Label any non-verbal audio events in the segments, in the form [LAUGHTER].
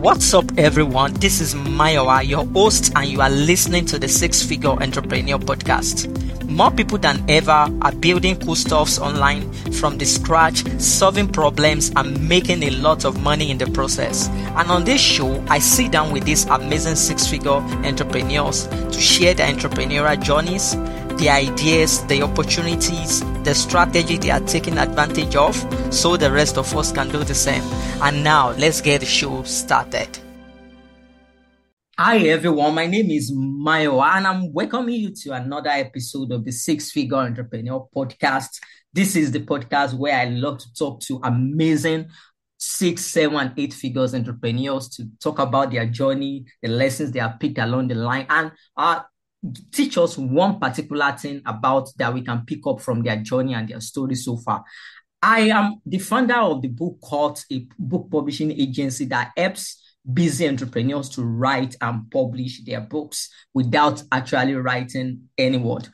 What's up, everyone? This is Mayowa, your host, and you are listening to the Six Figure Entrepreneur Podcast. More people than ever are building cool stuffs online from the scratch, solving problems, and making a lot of money in the process. And on this show, I sit down with these amazing six figure entrepreneurs to share their entrepreneurial journeys the ideas, the opportunities, the strategy they are taking advantage of so the rest of us can do the same. And now let's get the show started. Hi everyone, my name is Mayo and I'm welcoming you to another episode of the Six Figure Entrepreneur Podcast. This is the podcast where I love to talk to amazing six, seven, eight figures entrepreneurs to talk about their journey, the lessons they have picked along the line, and uh, teach us one particular thing about that we can pick up from their journey and their story so far. I am the founder of the Book called a book publishing agency that helps busy entrepreneurs to write and publish their books without actually writing any word.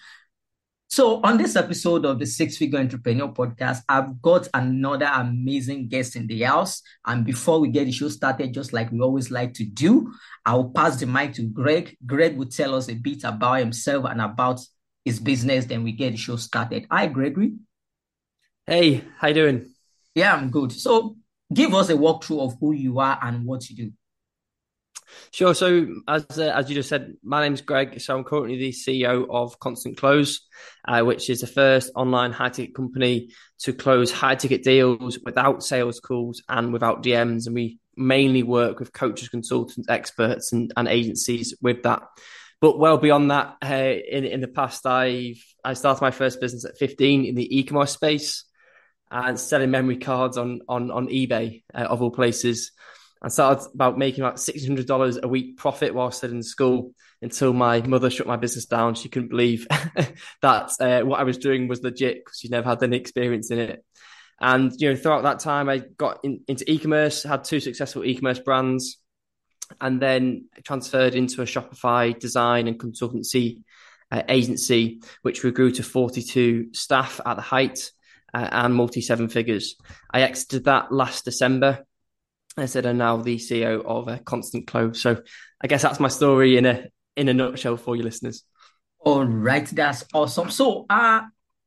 So, on this episode of the Six Figure Entrepreneur Podcast, I've got another amazing guest in the house. And before we get the show started, just like we always like to do, I'll pass the mic to Greg. Greg will tell us a bit about himself and about his business. Then we get the show started. Hi, Gregory. Hey, how you doing? Yeah, I'm good. So, give us a walkthrough of who you are and what you do. Sure. So, as uh, as you just said, my name's Greg. So, I'm currently the CEO of Constant Close, uh, which is the first online high ticket company to close high ticket deals without sales calls and without DMs. And we mainly work with coaches, consultants, experts, and, and agencies with that. But well beyond that, uh, in in the past, I've I started my first business at 15 in the e-commerce space and selling memory cards on on on eBay uh, of all places. I started about making about six hundred dollars a week profit while still in school until my mother shut my business down. She couldn't believe [LAUGHS] that uh, what I was doing was legit because she never had any experience in it. And you know, throughout that time, I got in, into e-commerce, had two successful e-commerce brands, and then transferred into a Shopify design and consultancy uh, agency, which we grew to forty-two staff at the height uh, and multi seven figures. I exited that last December I said I'm now the CEO of uh, Constant Close. So I guess that's my story in a in a nutshell for your listeners. All right, that's awesome. So, uh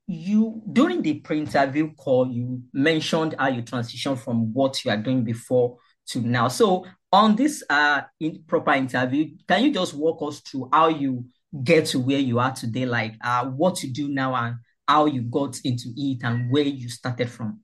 you during the pre-interview call, you mentioned how you transitioned from what you are doing before to now. So, on this uh in proper interview, can you just walk us through how you get to where you are today, like uh what you do now and how you got into it and where you started from?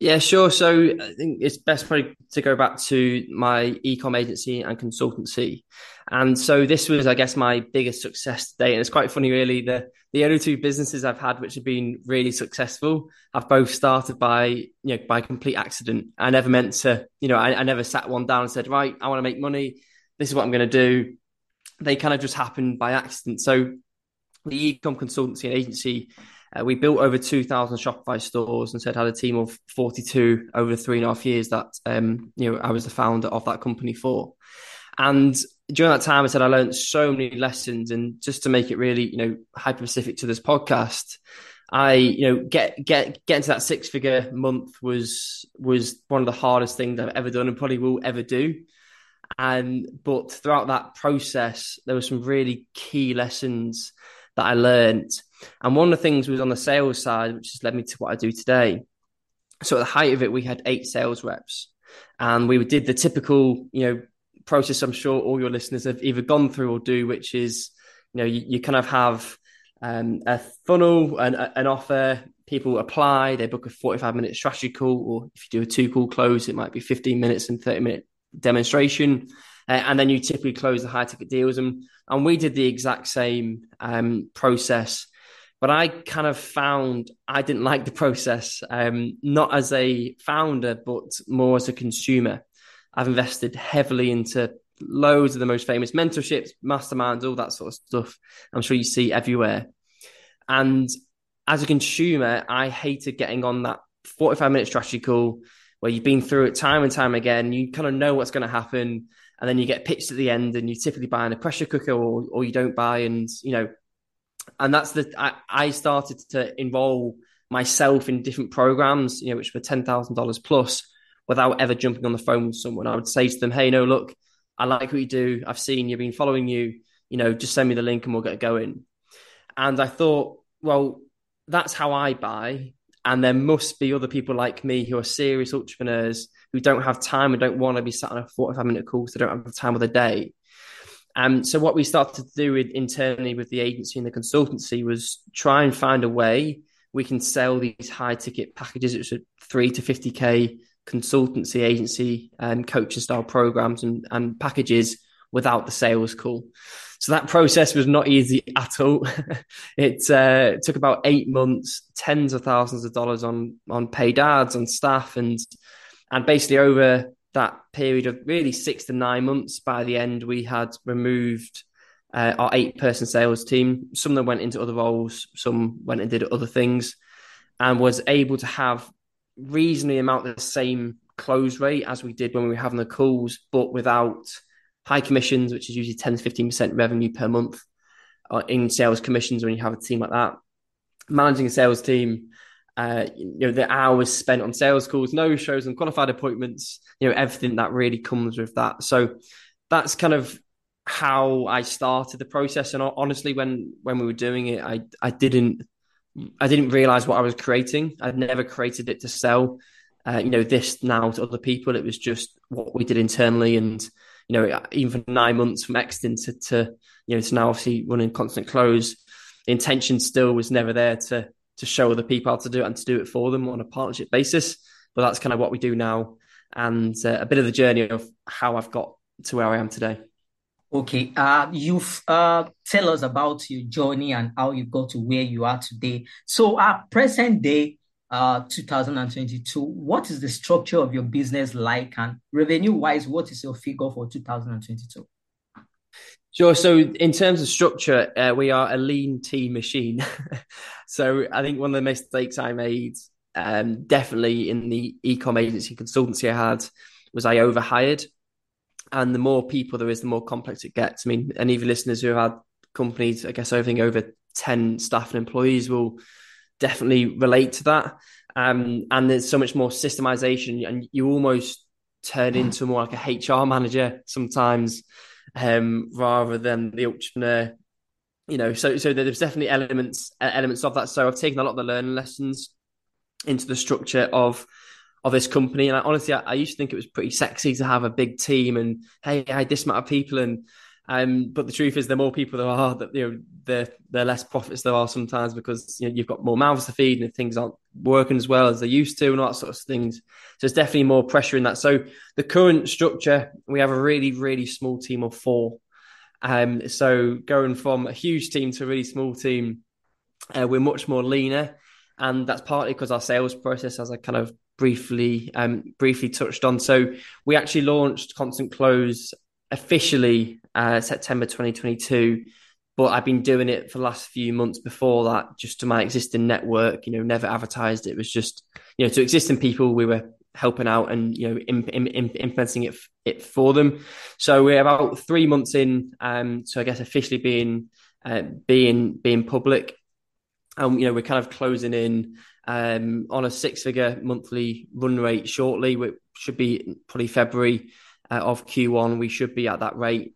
Yeah, sure. So I think it's best probably to go back to my ecom agency and consultancy. And so this was, I guess, my biggest success today. And it's quite funny, really. The the only two businesses I've had which have been really successful have both started by, you know, by complete accident. I never meant to, you know, I, I never sat one down and said, right, I want to make money. This is what I'm going to do. They kind of just happened by accident. So the ecom consultancy and agency uh, we built over 2,000 Shopify stores and said had a team of 42 over three and a half years that um, you know I was the founder of that company for. And during that time, I said I learned so many lessons. And just to make it really, you know, hyper specific to this podcast, I, you know, get get getting to that six figure month was was one of the hardest things I've ever done and probably will ever do. And but throughout that process, there were some really key lessons that I learned and one of the things was on the sales side, which has led me to what I do today. So at the height of it, we had eight sales reps, and we did the typical, you know, process. I'm sure all your listeners have either gone through or do, which is, you know, you, you kind of have um, a funnel, and an offer. People apply, they book a 45 minute strategy call, or if you do a two call close, it might be 15 minutes and 30 minute demonstration. Uh, and then you typically close the high ticket deals. And, and we did the exact same um, process but I kind of found I didn't [LAUGHS] like the process, um, not as a founder, but more as a consumer. I've invested heavily into loads of the most famous mentorships, masterminds, all that sort of stuff. I'm sure you see everywhere. And as a consumer, I hated getting on that 45 minute strategy call where you've been through it time and time again. You kind of know what's going to happen. And then you get pitched at the end and you typically buy in a pressure cooker or, or you don't buy. And, you know, and that's the I, I started to enroll myself in different programs, you know, which were ten thousand dollars plus, without ever jumping on the phone with someone. I would say to them, "Hey, no, look, I like what you do. I've seen you've been following you. You know, just send me the link and we'll get going." And I thought, well, that's how I buy. And there must be other people like me who are serious entrepreneurs who don't have time and don't want to be sat on a 45 minute call because they don't have the time of the day. Um, so what we started to do with, internally with the agency and the consultancy was try and find a way we can sell these high ticket packages, which are three to 50k consultancy agency and coaching style programs and, and packages without the sales call. So that process was not easy at all. [LAUGHS] it uh, took about eight months, tens of thousands of dollars on on paid ads, on staff, and and basically over that period of really six to nine months, by the end we had removed uh, our eight person sales team. Some of them went into other roles, some went and did other things, and was able to have reasonably amount the same close rate as we did when we were having the calls, but without high commissions, which is usually 10 to 15% revenue per month uh, in sales commissions when you have a team like that. Managing a sales team, uh, you know, the hours spent on sales calls, no shows and qualified appointments, you know, everything that really comes with that. So that's kind of how I started the process. And honestly, when, when we were doing it, I, I didn't, I didn't realize what I was creating. I'd never created it to sell, uh, you know, this now to other people. It was just what we did internally and, you know, even for nine months from Exton to, to you know, to now obviously running constant close, the intention still was never there to to show other people how to do it and to do it for them on a partnership basis. But that's kind of what we do now, and uh, a bit of the journey of how I've got to where I am today. Okay, uh, you've uh, tell us about your journey and how you got to where you are today. So, at present day, uh, 2022, what is the structure of your business like? And revenue wise, what is your figure for 2022? Sure. So, in terms of structure, uh, we are a lean team machine. [LAUGHS] so, I think one of the mistakes I made, um, definitely in the ecom agency consultancy I had, was I overhired. And the more people there is, the more complex it gets. I mean, any of your listeners who have had companies, I guess, everything over 10 staff and employees will definitely relate to that. Um, and there's so much more systemization, and you almost turn into more like a HR manager sometimes, um, rather than the entrepreneur. You know, so so there's definitely elements elements of that. So I've taken a lot of the learning lessons into the structure of of this company, and I, honestly, I, I used to think it was pretty sexy to have a big team and hey, I had this amount of people and um, but the truth is, the more people there are, that you know, the the less profits there are sometimes because you know you've got more mouths to feed and things aren't working as well as they used to and all that sort of things. So there's definitely more pressure in that. So the current structure, we have a really really small team of four. Um, so going from a huge team to a really small team, uh, we're much more leaner, and that's partly because our sales process, as I kind of briefly um, briefly touched on. So we actually launched Constant Close officially uh, September 2022. But I've been doing it for the last few months before that, just to my existing network. You know, never advertised. It was just you know to existing people we were helping out and you know imp- imp- implementing it it for them. So we're about three months in. Um, so I guess officially being uh, being being public. Um, you know, we're kind of closing in um, on a six figure monthly run rate shortly, which should be probably February uh, of Q1. We should be at that rate.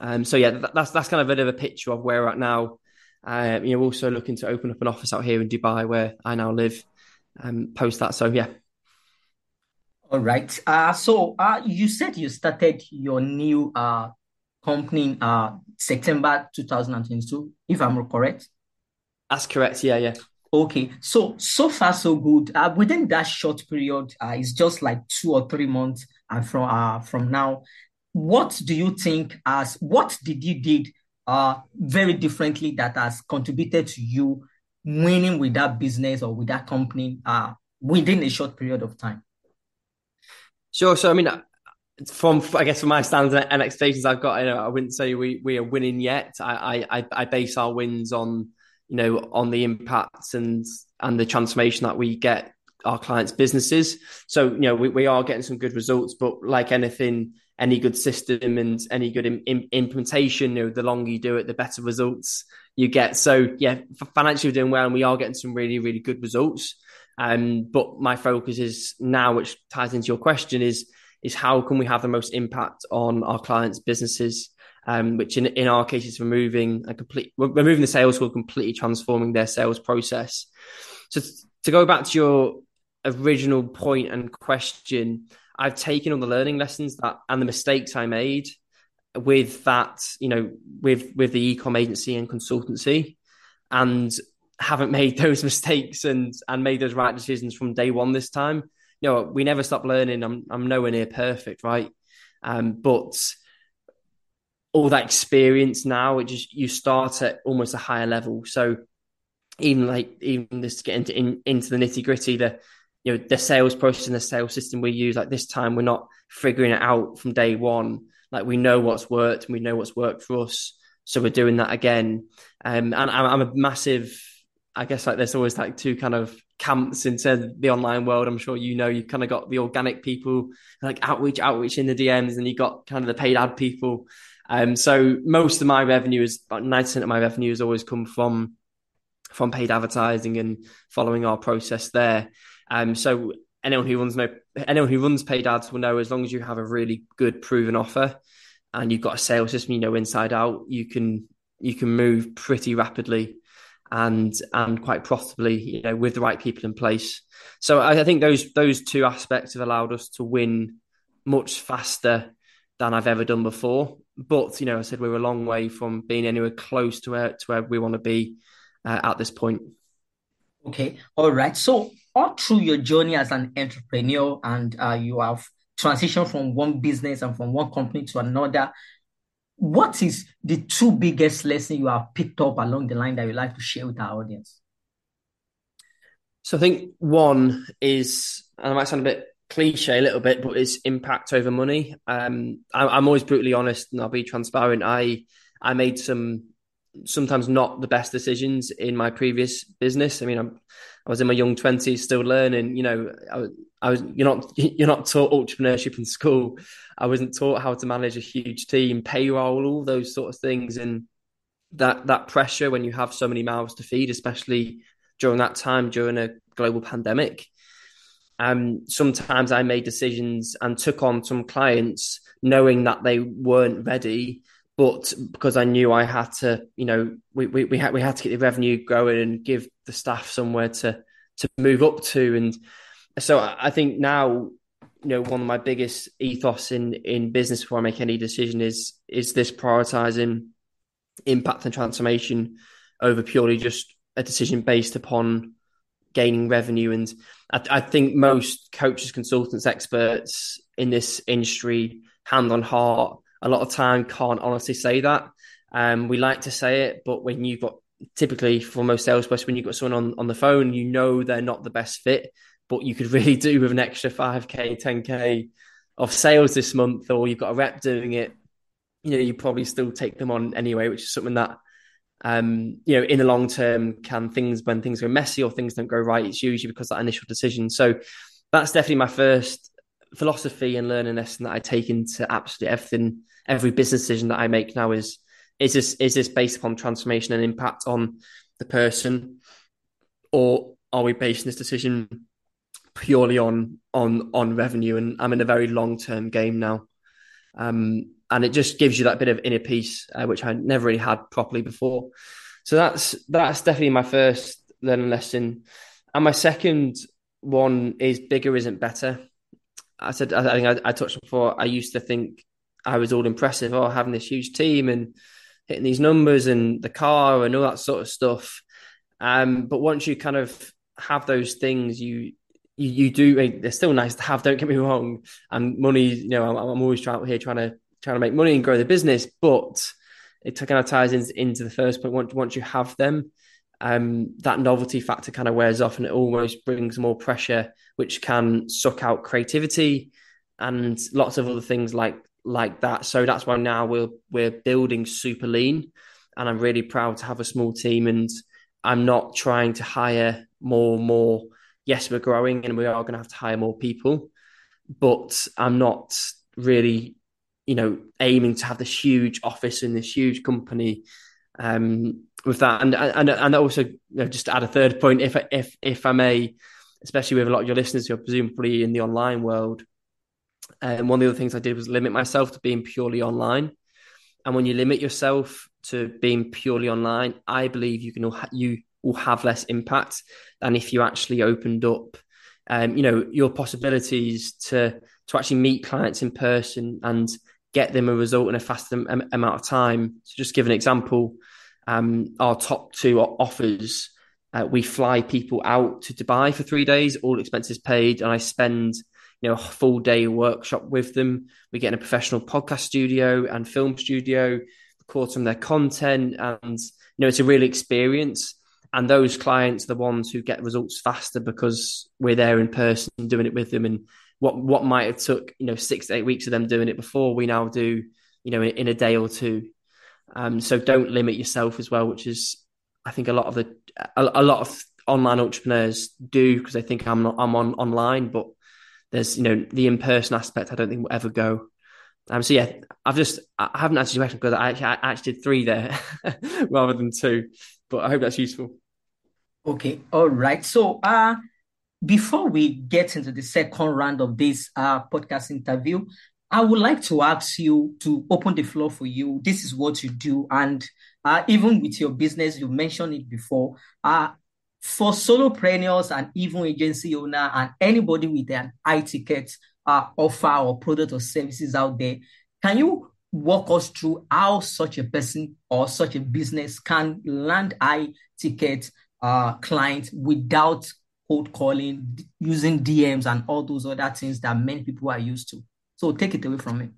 Um, so yeah, that, that's that's kind of a bit of a picture of where we're at now. Uh, you know, also looking to open up an office out here in Dubai where I now live. Um, post that. So yeah. All right. Uh, so uh, you said you started your new uh, company in uh, September 2022, if I'm correct. That's correct. Yeah, yeah. Okay, so so far so good. Uh, within that short period, uh, it's just like two or three months, and from uh, from now, what do you think as what did you did uh very differently that has contributed to you winning with that business or with that company uh within a short period of time? Sure. So I mean, from I guess from my standards and expectations I've got, I wouldn't say we we are winning yet. I I, I base our wins on you know, on the impacts and and the transformation that we get our clients' businesses. So, you know, we, we are getting some good results, but like anything, any good system and any good in, in, implementation, you know, the longer you do it, the better results you get. So, yeah, financially we're doing well, and we are getting some really, really good results. Um, but my focus is now, which ties into your question, is is how can we have the most impact on our clients' businesses? Um, which in, in our case is removing a complete removing the sales call, completely transforming their sales process. So to go back to your original point and question, I've taken all the learning lessons that and the mistakes I made with that, you know, with with the ecom agency and consultancy, and haven't [LAUGHS] made those mistakes and and made those right decisions from day one this time. You know, we never stop learning. I'm I'm nowhere near perfect, right? Um, but all that experience now, it just you start at almost a higher level. So even like even just to get into in, into the nitty gritty, the you know the sales process and the sales system we use. Like this time, we're not figuring it out from day one. Like we know what's worked and we know what's worked for us, so we're doing that again. Um, and I'm, I'm a massive. I guess like there's always like two kind of camps into the online world. I'm sure you know you've kind of got the organic people like outreach, outreach in the DMs, and you got kind of the paid ad people. Um, so most of my revenue is about 90% of my revenue has always come from from paid advertising and following our process there. Um, so anyone who runs no anyone who runs paid ads will know as long as you have a really good proven offer and you've got a sales system you know inside out, you can you can move pretty rapidly and and quite profitably, you know, with the right people in place. So I, I think those those two aspects have allowed us to win much faster than I've ever done before. But you know, I said we are a long way from being anywhere close to where to where we want to be uh, at this point. Okay, all right. So all through your journey as an entrepreneur, and uh, you have transitioned from one business and from one company to another. What is the two biggest lessons you have picked up along the line that you like to share with our audience? So I think one is, and I might sound a bit cliche a little bit, but it's impact over money. Um, I, am always brutally honest and I'll be transparent. I I made some sometimes not the best decisions in my previous business. I mean, I'm, I was in my young twenties, still learning. You know, I, I, was you're not [LAUGHS] you're not taught entrepreneurship in school. I wasn't taught how to manage a huge team, payroll, all those sort of things, and that that pressure when you have so many mouths to feed, especially during that time during a global pandemic. Um, sometimes I made decisions and took on some clients knowing that they weren't ready but because I knew I had to, you know, we, we, we had we had to get the revenue going and give the staff somewhere to to move up to, and so I think now, you know, one of my biggest ethos in in business before I make any decision is is this prioritizing impact and transformation over purely just a decision based upon gaining revenue. And I, I think most coaches, consultants, experts in this industry, hand on heart a lot of time can't honestly say that. Um, we like to say it, but when you've got typically for most salesperson, when you've got someone on, on the phone, you know they're not the best fit, but you could [LAUGHS] really do with an extra 5K, 10K of sales this month, or you've got a rep doing it, you know, you probably still take them on anyway, which is something that, um, you know, in the long term, can things, when things go messy or things don't go right, it's usually because that initial decision. So that's definitely my first philosophy and learning lesson that I take into absolutely everything every business decision that I make now is is this is this based upon transformation and impact on the person, or are we basing this decision purely on on on revenue? And I'm in a very long term game now, um, and it just gives you that bit of inner peace, uh, which I never really had properly before. So that's that's definitely my first learning lesson, and my second one is bigger isn't better. I said I think I, I touched before. I used to think I was all impressive, oh, having this huge team and hitting these numbers and the car and all that sort of stuff. Um, but once you kind of have those things, you you, you do. They're still nice to have. Don't get me [LAUGHS] wrong. And money, you know, I'm, I'm always trying here trying to trying to make money and grow the business, but it kind of ties in, into the first point. Once once you have them, um, that novelty factor kind of wears off, and it almost brings more pressure, which can suck out creativity and lots of other things like like that. So that's why now we're we're building super lean, and I'm really proud to have a small team. And I'm not trying to hire more and more. Yes, we're growing, and we are going to have to hire more people, but I'm not really, you know, aiming to have this huge office in this huge company. Um, with that, and and and also you know, just to add a third point, if if if I may, especially with a lot of your listeners who are presumably in the online world. And one of the other things I did was limit myself to being purely online. And when you limit yourself to being purely online, I believe you can you will have less impact than if you actually opened up, um, you know, your possibilities to to actually meet clients in person and get them a result in a faster amount of time. So, just give an example, um, our top two offers, uh, we fly people out to Dubai for three days, all expenses paid, and I spend you know a full day workshop with them. We get in a professional podcast studio and film studio, record some of their content, and you know it's a real experience. And those clients are the ones who get results faster because we're there in person doing it with them and what what might have took you know six to eight weeks of them doing it before we now do you know in, in a day or two um, so don't limit yourself as well which is i think a lot of the a, a lot of online entrepreneurs do because they think i'm not i'm on online but there's you know the in-person aspect i don't think will ever go um, so yeah i've just i haven't answered your question because I actually, I actually did three there [LAUGHS] rather than two but i hope that's useful okay all right so uh before we get into the second round of this uh, podcast interview, I would like to ask you to open the floor for you. This is what you do. And uh, even with your business, you mentioned it before. Uh, for solopreneurs and even agency owner and anybody with an high ticket uh, offer or product or services out there, can you walk us through how such a person or such a business can land high ticket uh, clients without cold calling, using DMs, and all those other things that many people are used to. So take it away from me.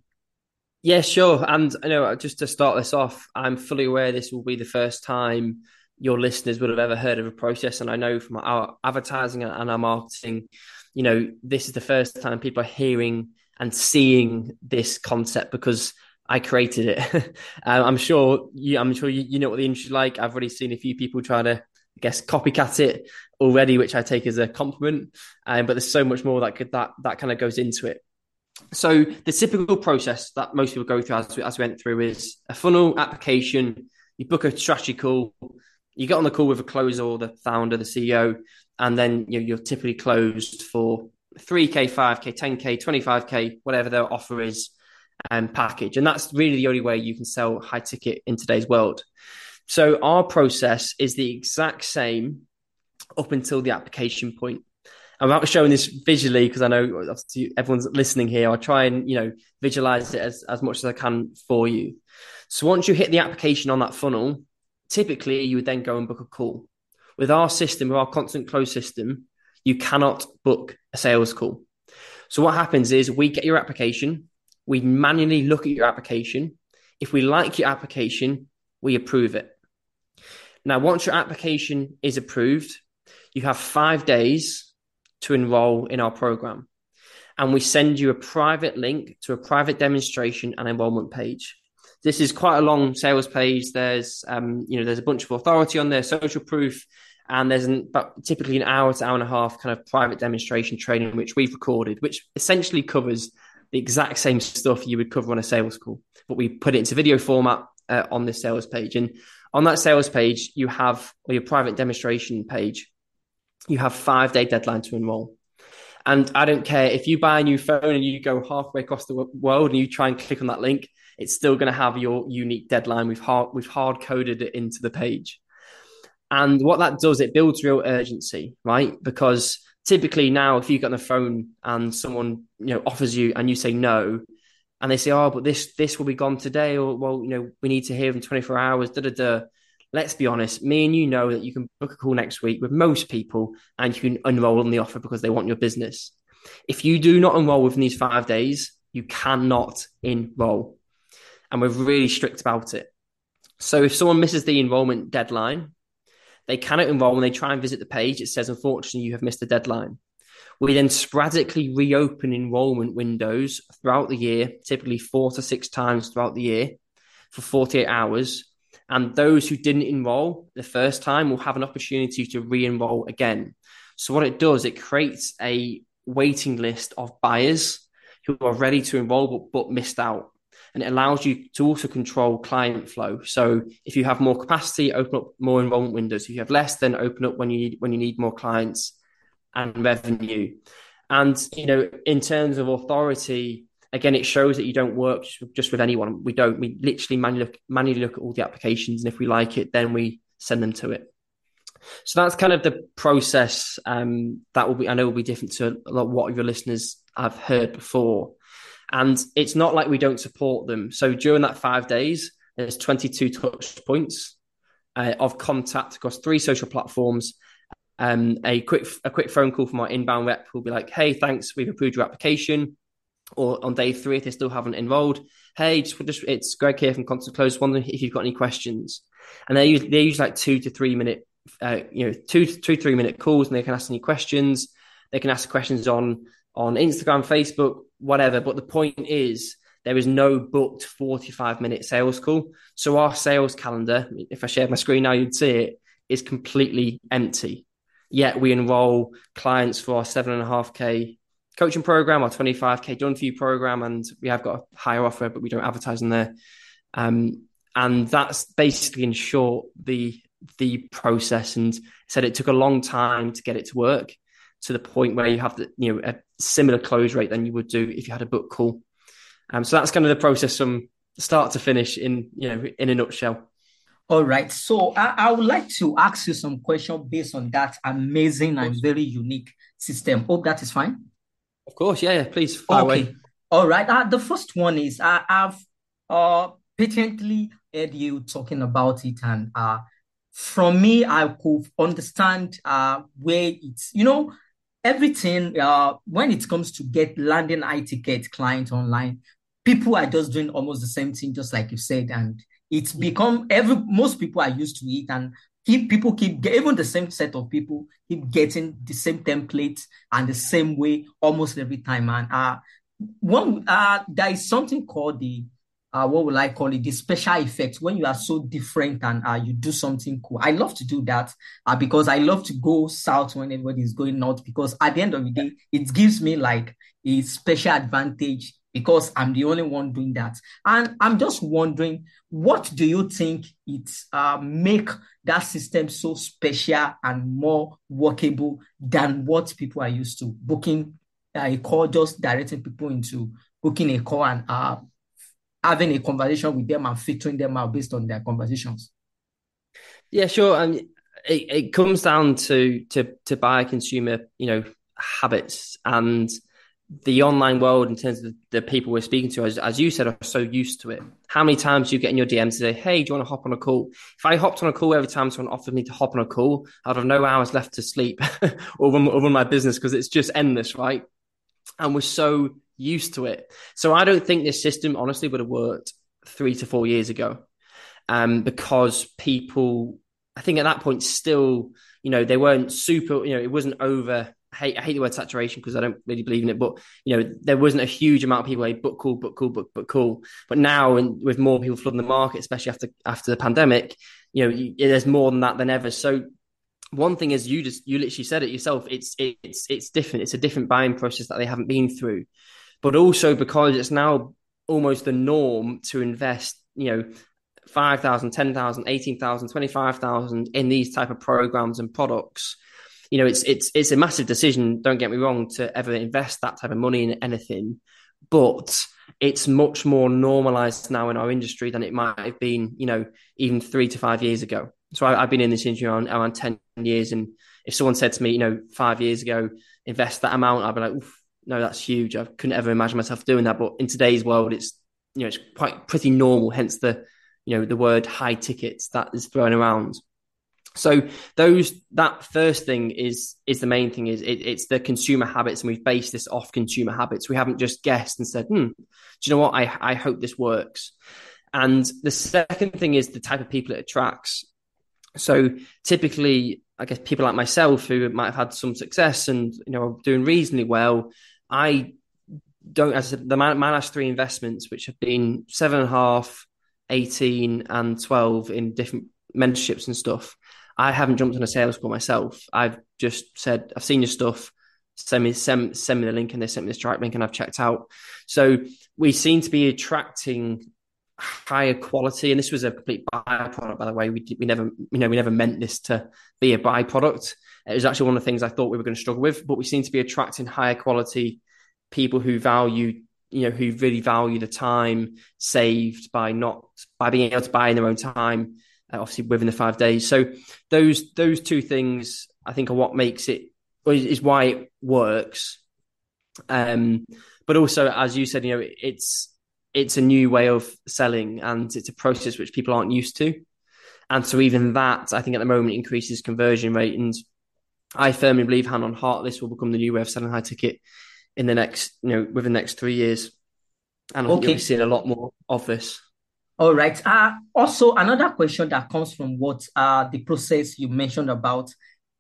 Yeah, sure. And you know, just to start this off, I'm fully aware this will be the first time your listeners would have ever heard of a process. And I know from our advertising and our marketing, you know, this is the first time people are hearing and seeing this concept because I created it. [LAUGHS] Um, I'm sure you. I'm sure you, you know what the industry like. I've already seen a few people try to I guess copycat it already, which I take as a compliment. Um, but there's so much more that could, that that kind of goes into it. So the typical process that most people go through as we, as we went through is a funnel application. You book a strategy call. You get on the call with a closer or the founder, the CEO, and then you're typically closed for 3k, 5k, 10k, 25k, whatever their offer is and um, package. And that's really the only way you can sell high ticket in today's world. So our process is the exact same up until the application point. I'm not showing this visually because I know everyone's listening here. I'll try and you know visualize it as, as much as I can for you. So once you hit the application on that funnel, typically you would then go and book a call. With our system, with our constant close system, you cannot book a sales call. So what happens is we get your application, we manually look at your application. If we like your application, we approve it. Now, once your application is approved, you have five days to enroll in our program. And we send you a private link to a private demonstration and enrollment page. This is quite a long sales page. There's, um, you know, there's a bunch of authority on there, social proof, and there's an, but typically an hour to hour and a half kind of private demonstration training, which we've recorded, which essentially covers the exact same stuff you would cover on a sales call, but we put it into video format uh, on this sales page. And on that sales page, you have or your private demonstration page, you have five day deadline to enroll. And I don't care if you buy a new phone and you go halfway across the world and you try and click on that link, it's still going to have your unique deadline. We've hard we've hard coded it into the page. And what that does, it builds real urgency, right? Because typically now, if you get on the phone and someone you know offers you and you say no, and they say, "Oh, but this this will be gone today," or "Well, you know, we need to hear in 24 hours." Da da da. Let's be honest. Me and you know that you can book a call next week with most people, and you can enroll on the offer because they want your business. If you do not enroll within these five days, you cannot enroll, and we're really strict about it. So if someone misses the enrollment deadline, they cannot enroll when they try and visit the page. It says, "Unfortunately, you have missed the deadline." We then sporadically reopen enrollment windows throughout the year, typically four to six times throughout the year for 48 hours. And those who didn't enroll the first time will have an opportunity to re enroll again. So, what it does, it creates a waiting list of buyers who are ready to enroll but, but missed out. And it allows you to also control client flow. So if you have more capacity, open up more enrollment windows. If you have less, then open up when you need when you need more clients and revenue. And you know, in terms of authority, again, it shows that you don't work just with anyone. We don't. We literally manually look, manually look at all the applications, and if we like it, then we send them to it. So that's kind of the process. Um, that will be, I know, will be different to a lot what your listeners have heard before. And it's not like we don't support them. So during that five days, there's 22 touch points uh, of contact across three social platforms. Um, a quick a quick phone call from our inbound rep will be like, "Hey, thanks, we've approved your application." Or on day three, if they still haven't enrolled, hey, just, just it's Greg here from Constant Close. Wondering if you've got any questions. And they use they use like two to three minute, uh, you know, two two three minute calls, and they can ask any questions. They can ask questions on on Instagram, Facebook, whatever. But the point is, there is no booked 45 minute sales call. So our sales calendar, if I shared my screen now, you'd see it, is completely empty. Yet we enroll clients for our seven and a half K coaching program, our 25K done for you program, and we have got a higher offer, but we don't advertise in there. Um, and that's basically in short the the process and said it took a long time to get it to work to the point where you have the you know a similar close rate than you would do if you had a book call. Um, so that's kind of the process from start to finish in you know in a nutshell. All right. So I, I would like to ask you some questions based on that amazing and very unique system. Hope that is fine. Of course, yeah, yeah. Please okay. Away. All right. Uh, the first one is I, have uh, patiently heard you talking about it, and uh, from me, I could understand uh, where it's you know everything uh, when it comes to get landing high ticket client online people are just doing almost the same thing just like you said and it's become every most people are used to it and keep people keep even the same set of people keep getting the same template and the same way almost every time and uh one uh there is something called the uh, what will I call it? The special effects when you are so different and uh, you do something cool. I love to do that uh, because I love to go south when everybody is going north because at the end of the day, it gives me like a special advantage because I'm the only one doing that. And I'm just wondering, what do you think it uh, make that system so special and more workable than what people are used to booking a call, just directing people into booking a call and uh, having a conversation with them and filtering them out based on their conversations. Yeah, sure. And it, it comes down to to to buy consumer, you know, habits and the online world in terms of the people we're speaking to, as, as you said, are so used to it. How many times do you get in your DMs to say, Hey, do you want to hop on a call? If I hopped on a call every time someone offered me to hop on a call, I'd have no hours left to sleep [LAUGHS] or run, or run my business because it's just endless, right? And we're so used to it. So I don't think this system honestly would have worked three to four years ago. Um, because people, I think at that point, still, you know, they weren't super, you know, it wasn't over. I hate, I hate the word saturation because I don't really believe in it, but you know, there wasn't a huge amount of people like book cool, book cool, book, book cool. But now, and with more people flooding the market, especially after after the pandemic, you know, you, there's more than that than ever. So one thing is you just you literally said it yourself. It's it's it's different. It's a different buying process that they haven't been through but also because it's now almost the norm to invest, you know, 5,000, 10,000, 18,000, 25,000 in these type of programs and products. You know, it's it's it's a massive decision, don't get me wrong, to ever invest that type of money in anything, but it's much more normalized now in our industry than it might have been, you know, even three to five years ago. So I, have been in this industry around, around 10 years. And if someone said to me, you know, five years ago, invest that amount, I'd be like, no, that's huge. I couldn't ever imagine myself doing that. But in today's world, it's you know it's quite pretty normal. Hence the you know the word high tickets that is thrown around. So those that first thing is is the main thing is it, it's the consumer habits, and we've based this off consumer habits. We haven't just guessed and said, "Hmm, do you know what? I I hope this works." And the second thing is the type of people it attracts. So typically, I guess people like myself who might have had some success and you know doing reasonably well I don't, as I said, the my last three investments, which have been seven and a half, 18, and 12 in different mentorships and stuff, I haven't jumped on a sales call myself. I've just said, I've seen your stuff. Send me, send, send me the link, and they sent me the Stripe link, and I've checked out. So we seem to be attracting higher quality, and this was a complete byproduct, by the way. We we never, you know, we never meant this to be a byproduct. It was actually one of the things I thought we were going to struggle with, but we seem to be attracting higher quality people who value, you know, who really value the time saved by not by being able to buy in their own time, uh, obviously within the five days. So those those two things I think are what makes it is why it works. Um, but also, as you said, you know, it's it's a new way of selling and it's a process which people aren't used to. And so even that, I think at the moment increases conversion rate. And I firmly believe hand on heart, this will become the new way of selling high ticket in the next, you know, within the next three years. And I okay. think you'll be seeing a lot more of this. All right. Uh, also, another question that comes from what uh, the process you mentioned about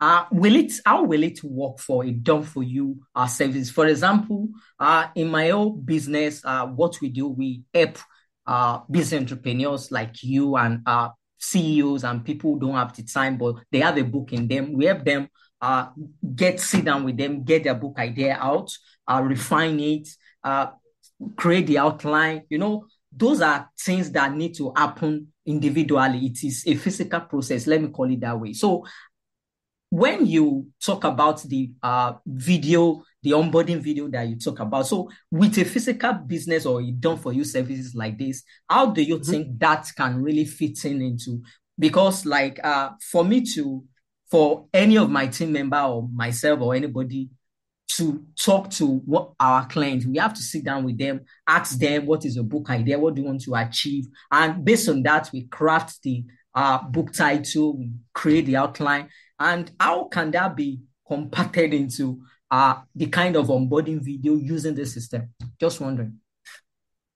uh, will it how will it work for a done for you uh, service? For example, uh, in my own business, uh, what we do, we help uh, business entrepreneurs like you and uh, CEOs and people who don't have the time, but they have a book in them. We help them uh, get sit down with them, get their book idea out, uh, refine it, uh, create the outline. You know, those are things that need to happen individually. It is a physical process. Let me call it that way. So when you talk about the uh, video, the onboarding video that you talk about, so with a physical business or done for you services like this, how do you mm-hmm. think that can really fit in into? Because, like, uh, for me to, for any of my team member or myself or anybody to talk to what our clients, we have to sit down with them, ask them what is your book idea, what do you want to achieve, and based on that, we craft the uh, book title, we create the outline, and how can that be compacted into uh, the kind of onboarding video using the system? Just wondering.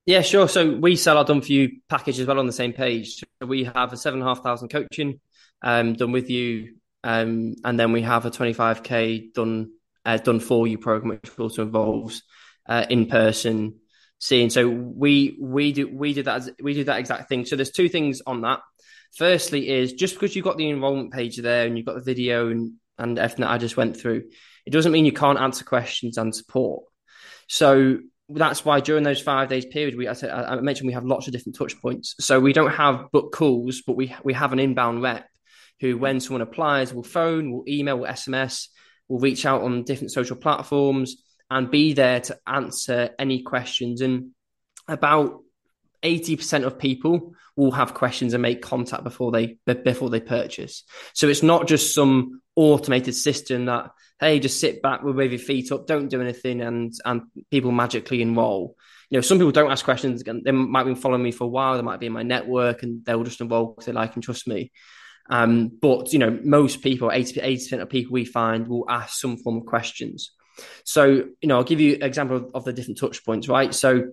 Yeah, sure. So we sell our done for you package as well on the same page. So we have a seven and a half thousand coaching um, done with you, um, and then we have a twenty five k done uh, done for you program, which also involves uh, in person seeing. So we we do we do that we do that exact thing. So there's two things on that. Firstly, is just because you've got the enrollment page there and you've got the video and, and everything that I just went through, it doesn't mean you can't answer questions and support. So that's why during those five days period, we I, said, I mentioned we have lots of different touch points. So we don't have book calls, but we we have an inbound rep who, when someone applies, will phone, will email, will SMS, will reach out on different social platforms and be there to answer any questions. And about 80% of people will have questions and make contact before they before they purchase. So it's not just some automated system that hey, just sit back with your feet up, don't do anything, and and people magically enroll. You know, some people don't ask questions. They might be following me for a while. They might be in my network, and they'll just enroll because they like and trust me. Um, but you know, most people, 80 percent of people we find will ask some form of questions. So you know, I'll give you an example of, of the different touch points. Right, so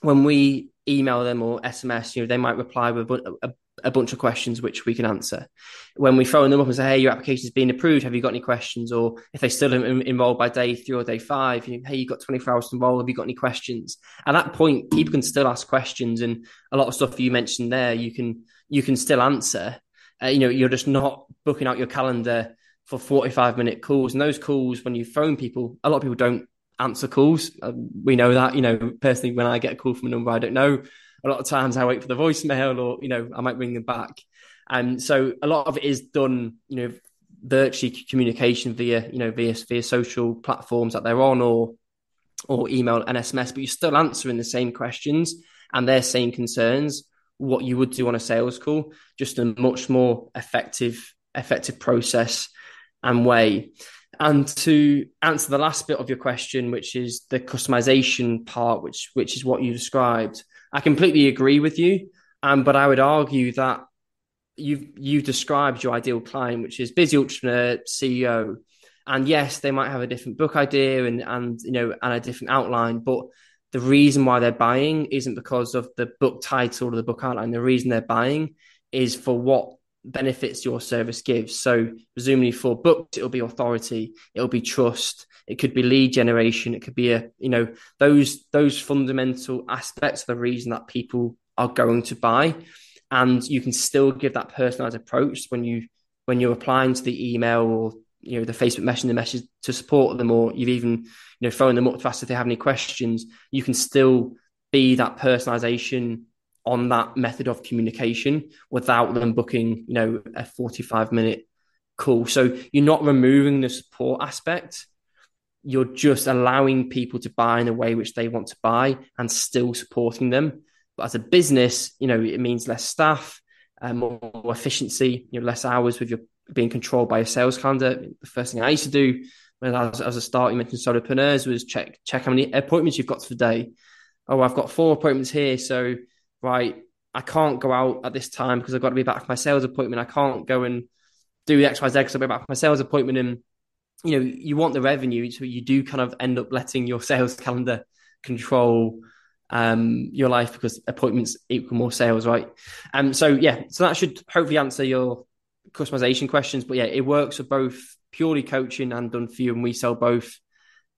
when we email them or SMS, you know, they might reply with a, a, bunch of questions which we can answer. When we phone them up and say, "Hey, your application has been approved. Have you got any questions?" or if they still haven't enrolled by day three or day five, you know, "Hey, you got 24 hours to enroll. Have you got any questions?" At that point, people can still ask questions, and a lot of stuff you mentioned there, you can you can still answer. Uh, you know, you're just not booking out your calendar for 45 minute calls. And those calls, when you phone people, a lot of people don't answer calls. Uh, we know that, you know, personally, when I get a call from a number I don't know, a lot of times I wait for the voicemail or, you know, I might ring them back. And so a lot of it is done, you know, virtually communication via, you know, via, via social platforms that they're on or, or email and SMS, but you're still answering the same questions and their same concerns, what you would do on a sales call, just a much more effective, effective process and way. And to answer the last bit of your question, which is the customization part, which which is what you described, I completely agree with you. Um, but I would argue that you've you've described your ideal client, which is busy entrepreneur, CEO. And yes, they might have a different book idea and and you know and a different outline, but the reason why they're buying isn't because of the book title or the book outline. The reason they're buying is for what benefits your service gives. So presumably for books, it'll be authority, it'll be trust, it could be lead generation, it could be a you know those those fundamental aspects of the reason that people are going to buy, and you can still give that personalized approach when you when you're applying to the email or you know the Facebook Messenger message to support them, or you've even you know phoned them up to ask if they have any questions. You can still be that personalization on that method of communication without them booking, you know, a 45 minute call So you're not removing the support aspect. You're just allowing people to buy in a way which they want to buy and still supporting them. But as a business, you know, it means less staff, um, more, efficiency, you know, less hours with your being controlled by a sales calendar. The first thing I used to do when I was, as a start, you mentioned solopreneurs, was check check how many appointments you've got for the day. Oh, I've got four appointments here, so right, I can't go out at this time because I've got to be back for my sales appointment. I can't go and do the X, Y, Z because I'll be back for my sales appointment. And you know, you want the revenue, so you do kind of end up letting your sales [LAUGHS] calendar control um, your life because appointments equal more sales, right? Um, so yeah, so that should hopefully answer your customization questions. But yeah, it works for both purely coaching and done for you, and we sell both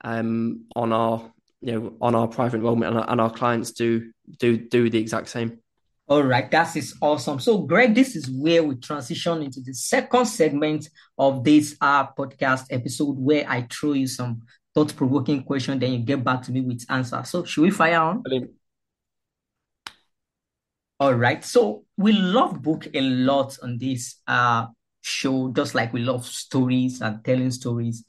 um, on our you know on our private enrollment, and our, and our clients do do do the exact same. All right, that is awesome. So, Greg, this is where we transition into the second segment of this uh, podcast episode where I throw you some thought provoking question, then you get back to me with answer. So, should we fire on? Brilliant. All right. So, we love book a lot on this uh, show, just like we love stories and telling stories.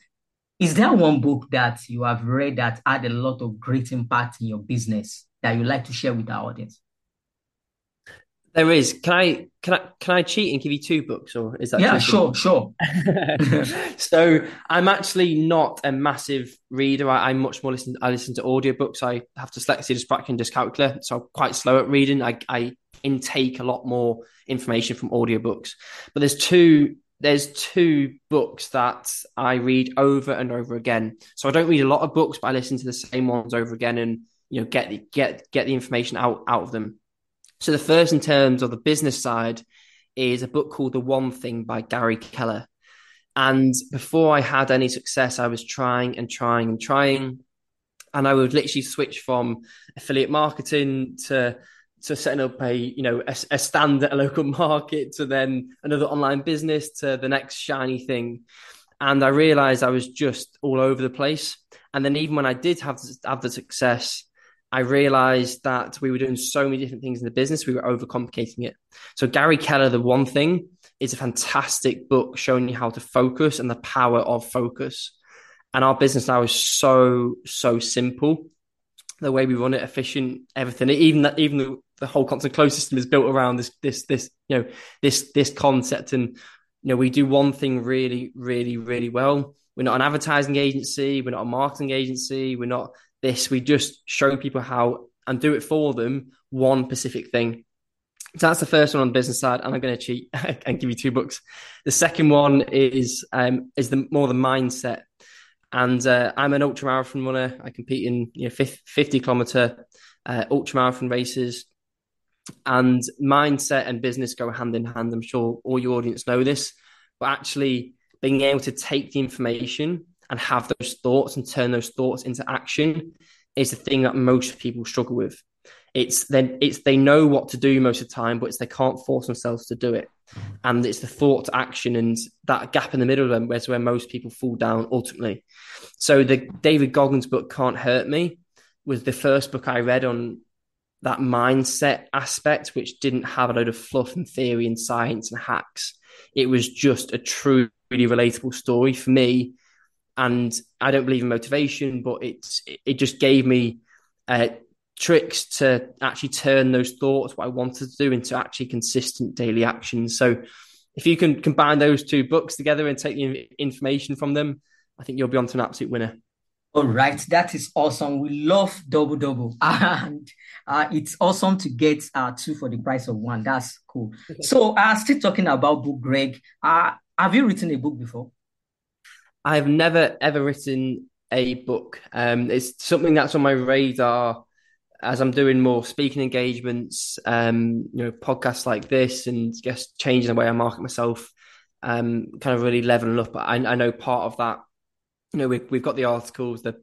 Is there one book that you have read that had a lot of great impact in your business that you like to share with our audience? There is. Can I can I can I cheat and give you two books, or is that? Yeah, sure, sure. [LAUGHS] [LAUGHS] so I'm actually not a massive reader. I, am much more listen. I listen to audiobooks. I have dyslexia, dyspraxia, and dyscalculia, so I'm quite slow at reading. I, I intake a lot more information from audiobooks. But there's two there's two books that I read over and over again. So I don't read a lot of books, but I listen to the same ones over again and you know get the get get the information out out of them. So the first, in terms of the business side, is a book called The One Thing by Gary Keller. And before I had any success, I was trying and trying and trying. And I would literally switch from affiliate marketing to to setting up a you know a, a stand at a local [LAUGHS] market to then another online business to the next shiny thing. And I realized I was just all over the place. And then even when I did have have the success, I realized that we were doing so many different things in the business, we were overcomplicating it. So, Gary Keller, The One Thing, is a fantastic book showing you how to focus and the power of focus. And our business now is so, so simple. The way we run it, efficient, everything, even that, even the, the whole constant close system is built around this, this, this, you know, this, this concept. And, you know, we do one thing really, really, really well. We're not an advertising agency. We're not a marketing agency. We're not this, we just show people how and do it for them one specific thing. So that's the first one on the business side, and I'm going to cheat [LAUGHS] and give you two books. The second one is um, is the more the mindset, and uh, I'm an ultra marathon runner. I compete in you know 50 kilometer uh, ultra marathon races, and mindset and business go hand in hand. I'm sure all your audience know this, but actually being able to take the information and have those thoughts and turn those thoughts into action is the thing that most people struggle with. It's then it's they know what to do most of the time, but it's they can't force themselves to do it. And it's the thought to action and that gap in the middle of where's where most people fall down ultimately. So the David Goggins book Can't Hurt Me was the first book I read on that mindset aspect, which didn't have a load of fluff and theory and science and hacks. It was just a true, really relatable story for me and I don't believe in motivation, but it's it just gave me uh, tricks to actually turn those thoughts, what I wanted to do, into actually consistent daily actions. So if you can combine those two books together and take the information from them, I think you'll be on to an absolute winner. All right, that is awesome. We love double double, [LAUGHS] and uh, it's awesome to get uh, two for the price of one. That's cool. [LAUGHS] so, uh, still talking about book, Greg. Uh, have you written a book before? I've never ever written a book. Um, it's something that's on my radar as I'm doing more speaking engagements, um, you know, podcasts like this, and just changing the way I market myself, um, kind of really leveling up. I, I know part of that, you know, we, we've got the articles, the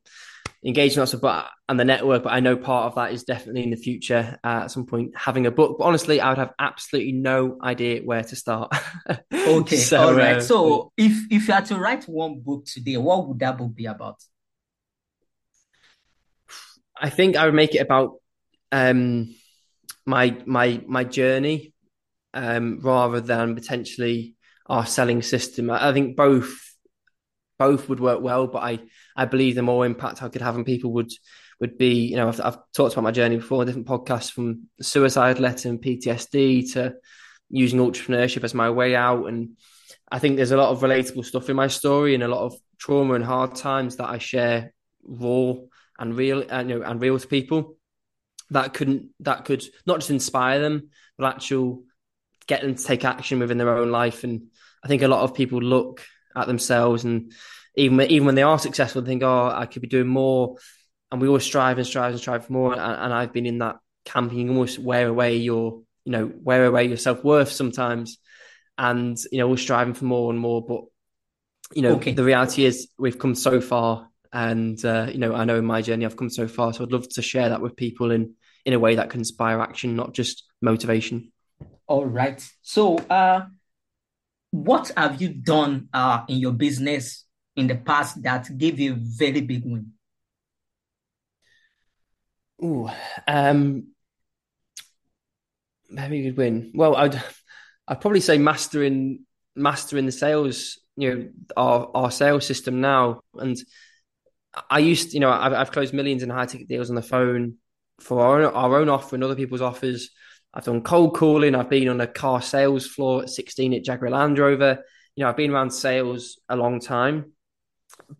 engagement also, but and the network. But I know part of that is definitely in the future uh, at some point having a book. But honestly, I would have absolutely no idea where to start. [LAUGHS] okay, so, all right. Uh, so if if you had to write one book today, what would that book be about? I think I would make it about um, my my my journey um, rather than potentially our selling system. I think both both would work well, but I I believe the more impact I could have on people would would be, you know, I've, I've talked about my journey before, different podcasts from suicide letter and PTSD to using entrepreneurship as my way out. And I think there's a lot of relatable stuff in my story and a lot of trauma and hard times that I share raw and real, uh, you know, and real to people that couldn't, that could not just inspire them, but actual get them to take action within their own life. And I think a lot of people look at themselves and even even when they are successful, think, "Oh, I could be doing more." And we always strive and strive and strive for more. And, and I've been in that camp. You almost wear away your, you know, wear away your self worth sometimes, and you know, we're striving for more and more. But you know, okay. the reality is we've come so far, and uh, you know, I know in my journey I've come so far. So I'd love to share that with people in in a way that can inspire action, not just motivation. All right. So, uh, what have you done uh, in your business in the past that gave you a very big win? Ooh, um, very good win. Well, I'd I'd probably say mastering mastering the sales, you know, our our sales system now. And I used, you know, I've, I've closed millions in high ticket deals on the phone for our own, our own offer and other people's offers. I've done cold calling. I've been on a car sales floor at 16 at Jaguar Land Rover. You know, I've been around sales a long time,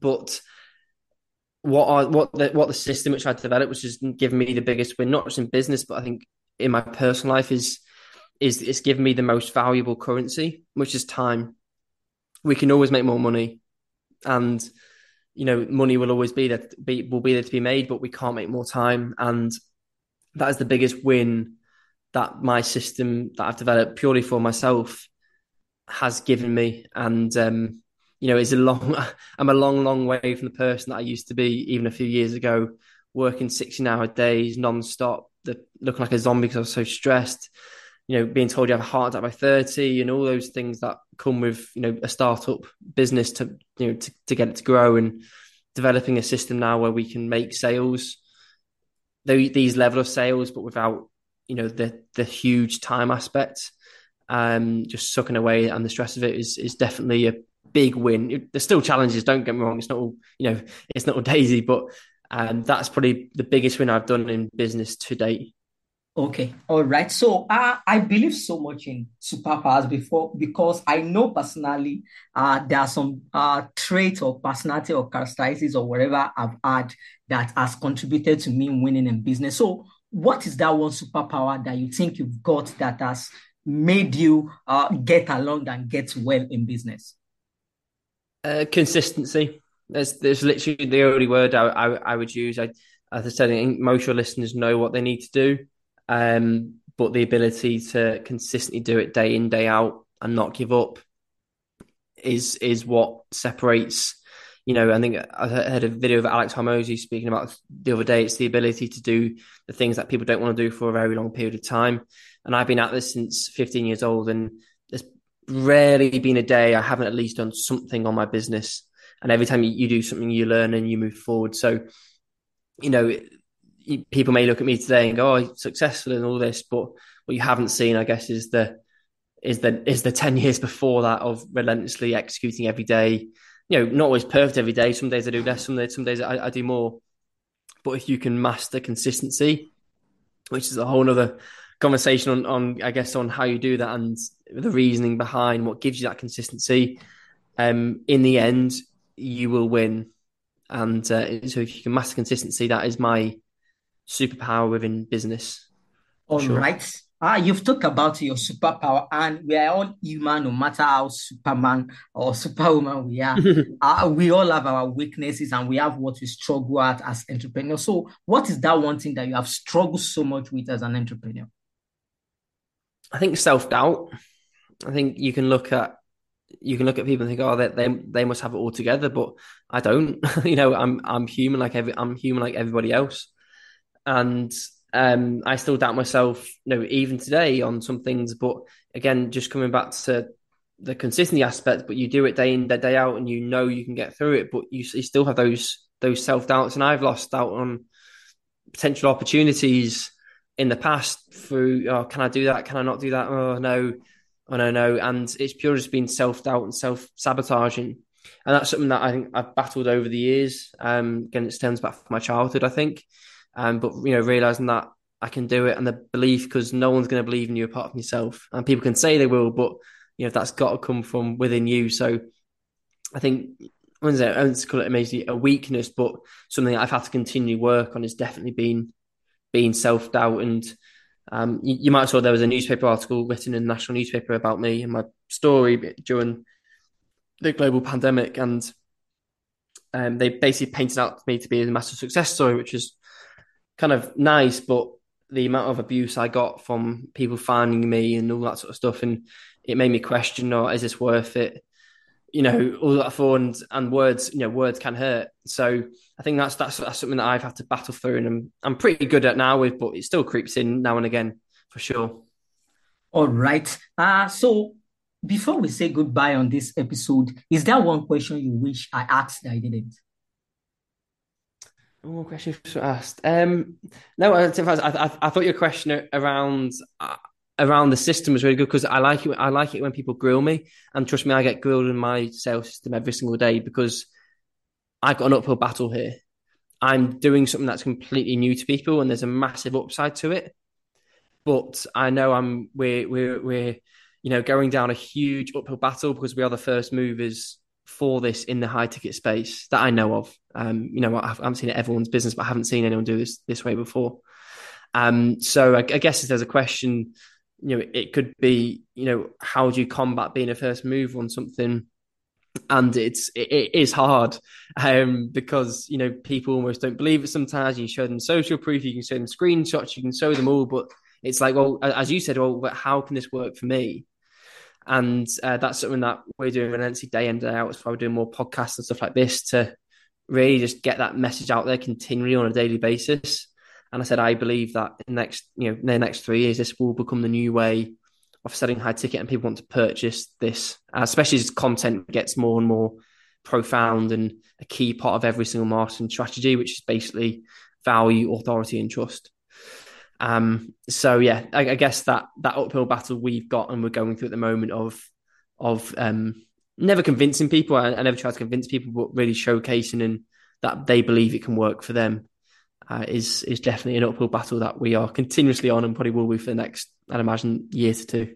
but what are what the what the system which I developed, which has given me the biggest win, not just in business, but I think in my personal life, is is it's given me the most valuable currency, which is time. We can always make more money, and you know, money will always be there, be, will be there to be made, but we can't make more time, and that is the biggest win that my system that I've developed purely for myself has given me. And, um, you know, is a long, [LAUGHS] I'm a long, long way from the person that I used to be even a few years ago, working 16 hour days non-stop, the, looking like a zombie because I was so stressed, you know, being told you have a heart attack by 30 and all those things that come with, you know, a startup business to, you know, to, to get it to grow and developing a system now where we can make sales, these level of sales, but without you know the the huge time aspect um just sucking away and the stress of it is is definitely a big win there's still challenges don't get me wrong it's not all you know it's not all [LAUGHS] daisy but um that's probably the biggest win i've done in business to date Okay, all right. So uh, I believe so much in superpowers before because I know personally uh, there are some uh, traits or personality or characteristics or whatever I've had that has contributed to me winning in business. So what is that one superpower that you think you've got that has made you uh, get along and get well in business? Uh, consistency. There's there's literally the only word I, I, I would use. I, as I said, I most of your listeners know what they need to do, um, but the ability to consistently do it day in day out and not give up is is what separates you know, I think I heard a video of Alex Hormozi speaking about the other day. It's the ability to do the things that people don't want to do for a very long period of time. And I've been at this since 15 years old, and there's rarely been a day I haven't at least done something on my business. And every time you, you do something, you learn and you move forward. So, you know, people may look at me today and go, "Oh, successful in all this," but what you haven't seen, I guess, is the is the is the 10 years before that of relentlessly executing every day you know, not always perfect every day. Some days I do less, some days, some days I, I do more. But if you can master consistency, which is a whole other conversation on, on, I guess, on how you do that and the reasoning behind what gives you that consistency, um, in the end, you will win. And uh, so if you can master consistency, that is my superpower within business. All sure. right. Ah, you've talked about your superpower, and we are all human, no matter how Superman or Superwoman we are. uh, [LAUGHS] we all have our weaknesses, and we have what we struggle at as entrepreneurs. So, what is that one thing that you have struggled so much with as an entrepreneur? I think self doubt. I think you can look at you can look at people and think, oh, they they, they must have it all together, but I don't. [LAUGHS] you know, I'm I'm human like every I'm human like everybody else, and um, I still doubt myself, you know, even today on some things. But again, just coming back to the consistency aspect, but you do it day in, day out, and you know you can get through it. But you, you still have those those self doubts, and I've lost out on potential opportunities in the past through, oh, can I do that? Can I not do that? Oh no, And I know, and it's purely just been self doubt and self sabotaging. And that's something that I think I've battled over the years. Um, again, it stems back from my childhood, I think. Um, but you know, realizing that I can do it and the belief because no one's going to believe in you apart from yourself. And people can say they will, but you know that's got to come from within you. So I think? I don't call it maybe a weakness, but something I've had to continue work on has definitely been being self doubt. And um, you, you, might have saw there was a newspaper article written in the national newspaper about me and my story during the global pandemic, and um, they basically painted out me to be a massive success story, which is kind of nice, but the amount of abuse I got from people finding me and all that sort of stuff, and it made me question, or oh, is this worth it? You know, all that for and, and words, you know, words can hurt. So I think that's, that's that's something that I've had to battle through, and I'm I'm pretty good at now with, but it still creeps in now and again for sure. All right. Uh so before we say goodbye on this episode, is there one question you wish I asked that I didn't? More question asked. Um, no, I, I, I, thought your question around uh, around the system was really good because I like it. I like it when people grill me, and trust me, I get grilled in my sales system every single day because I've got an uphill battle here. I'm doing something that's completely new to people, and there's a massive upside to it. But I know I'm we're we're we're you know going down a huge uphill battle because we are the first movers for this in the high ticket space that I know of. Um, you know, I haven't seen it everyone's business, but I haven't seen anyone do this this way before. Um, so I, I, guess if there's a question, you know, it could be, you know, how do you combat being a first move on something? And it's it, it is hard um, because you know people almost don't believe it. Sometimes you show them social proof, you can show them screenshots, you can show them all, but it's like, well, as you said, well, how can this work for me? and uh, that's something that we're doing relentlessly day in day out. So we're doing more podcasts and stuff like this to really just get that message out there continually on a daily basis. And I said I believe that in next you know the next three years this will become the new way of selling high ticket, and people want to purchase this, uh, especially as content gets more and more profound and a key part of every single marketing strategy, which is basically value, authority, and trust. Um, so yeah, I, I, guess that that uphill battle we've got and we're going through at the moment of of um, never convincing people. I, I, never try to convince people, but really showcasing and that they believe it can work for them uh, is is definitely an uphill battle that we are continuously on and probably will be for the next, I'd imagine, year to two.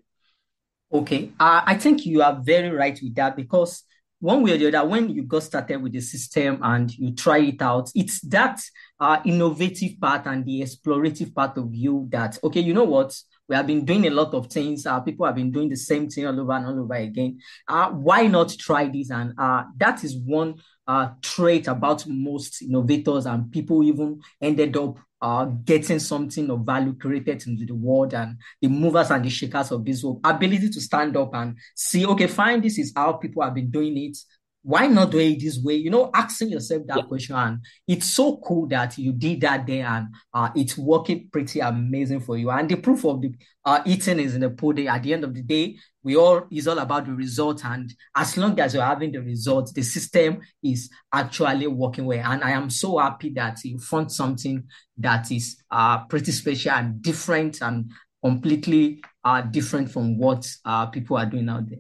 Okay, uh, I think you are very right with that because one way or the other, when you got started with the system and you try it out, it's that uh, innovative part and the explorative part of you that, okay, you know what? We have been doing a lot of things. Uh, people have been doing the same thing all over and all over again. Uh, why not try this? And uh, that is one uh, trait about most innovators and people even ended up uh, getting something of value created into the world and the movers and the shakers of this world. Ability to stand up and see, okay, fine, this is how people have been doing it why not do it this way? You know, asking yourself that yeah. question. And it's so cool that you did that there and uh, it's working pretty amazing for you. And the proof of the uh, eating is in the pudding. At the end of the day, we all is all about the result. And as long as you're having the results, the system is actually working well. And I am so happy that you found something that is uh, pretty special and different and completely uh, different from what uh, people are doing out there.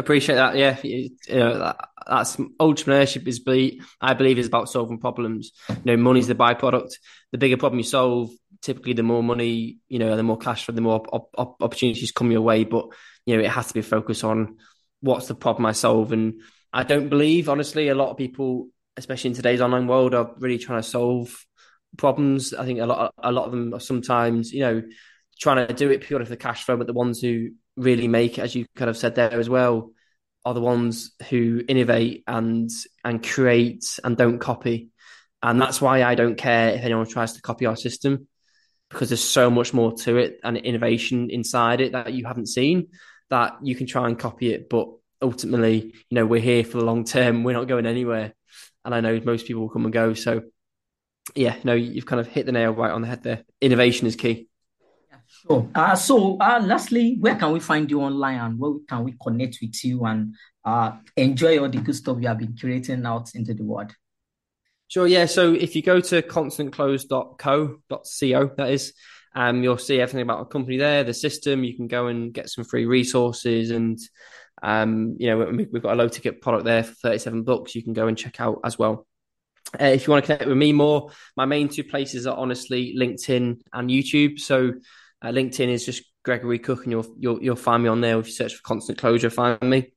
Appreciate that. Yeah, you know, that, that's entrepreneurship is. Be I believe is about solving problems. You know, money's the byproduct. The bigger problem you solve, typically, the more money, you know, the more cash the more op- op- opportunities come your way. But you know, it has to be focused on what's the problem I solve. And I don't believe, honestly, a lot of people, especially in today's online world, are really trying to solve problems. I think a lot, a lot of them are sometimes, you know, trying to do it purely for the cash flow, but the ones who really make as you kind of said there as well, are the ones who innovate and and create and don't copy. And that's why I don't care if anyone tries to copy our system because there's so much more to it and innovation inside it that you haven't seen that you can try and copy it. But ultimately, you know, we're here for the long term. We're not going anywhere. And I know most people will come and go. So yeah, no, you've kind of hit the nail right on the head there. Innovation is key. Sure. Uh, so, uh, lastly, where can we find you online and where can we connect with you and uh, enjoy all the good stuff you have been creating out into the world? Sure, yeah. So if you go to constantclose.co.co, that is, Um, you'll see everything about our company there, the system. You can go and get some free resources, and um, you know we've got a low ticket product there for thirty seven bucks. You can go and check out as well. Uh, if you want to connect with me more, my main two places are honestly LinkedIn and YouTube. So uh, LinkedIn is just Gregory Cooke, and you'll, you'll you'll find me on there. If you search for Constant Closure, find me.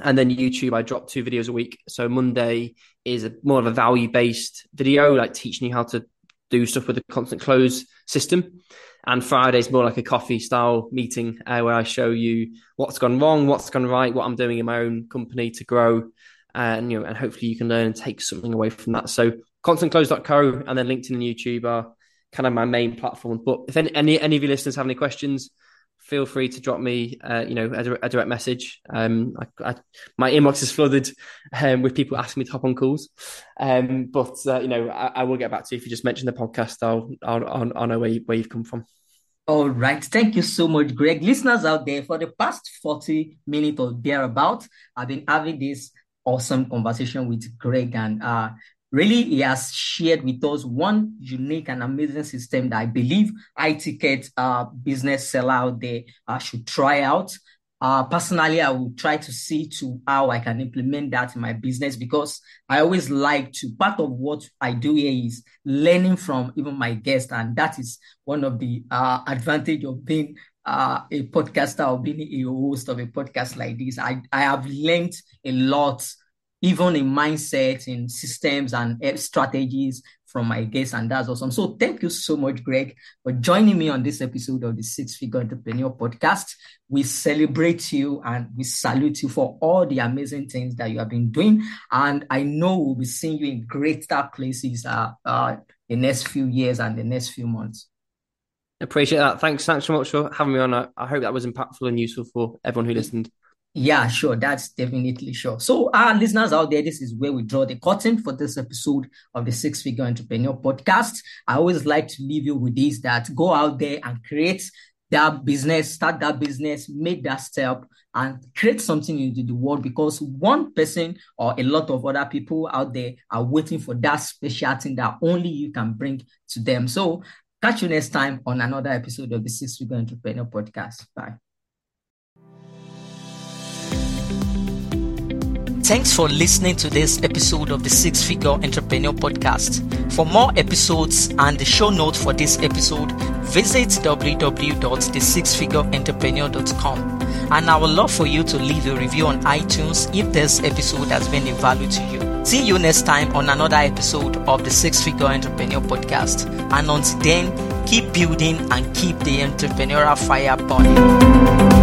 And then YouTube, I drop two videos a week. So Monday is a, more of a value based video, like teaching you how to do stuff with the constant close system. And Friday is more like a coffee style meeting uh, where I show you what's gone wrong, what's gone right, what I'm doing in my own company to grow, and you know, and hopefully you can learn and take something away from that. So constantclose.co and then LinkedIn and YouTube are kind of my main platform. But if any any, any of your listeners have any questions, feel free to drop me, uh, you know, a, a, direct message. Um, I, I, my inbox is flooded um, with people asking me to hop on calls. Um, but uh, you know, I, I, will get back to you if you just mention the podcast. I'll I'll, I'll, know where, you, where you've come from. All right. Thank you so much, Greg. Listeners out there, for the past 40 minutes or thereabout, I've been having this awesome conversation with Greg. And uh, really he has shared with us one unique and amazing system that I believe high ticket uh, business seller out there uh, should try out. Uh, personally, I will try to see to how I can implement that in my business because I always like to. Part of what I do here is learning from even my guests, and that is one of the uh, advantage of being uh, a podcaster or being a host of a podcast like this. I I have learned a lot even in mindset, in systems and strategies from my guests, and that's awesome. So thank you so much, Greg, for joining me on this episode of the Six Figure Entrepreneur Podcast. We celebrate you and we salute you for all the amazing things that you have been doing. And I know we'll be seeing you in greater places uh, uh, the next few years and the next few months. Appreciate that. Thanks, thanks so much for having me on. I hope that was impactful and useful for everyone who listened. Yeah, sure. That's definitely sure. So, our listeners out there, this is where we draw the curtain for this episode of the Six Figure Entrepreneur Podcast. I always like to leave you with this that go out there and create that business, start that business, make that step, and create something into the world because one person or a lot of other people out there are waiting for that special thing that only you can bring to them. So, catch you next time on another episode of the Six Figure Entrepreneur Podcast. Bye. Thanks for listening to this episode of the Six Figure Entrepreneur Podcast. For more episodes and the show notes for this episode, visit www.thesixfigureentrepreneur.com. And I would love for you to leave a review on iTunes if this episode has been of value to you. See you next time on another episode of the Six Figure Entrepreneur Podcast. And until then, keep building and keep the entrepreneurial fire burning.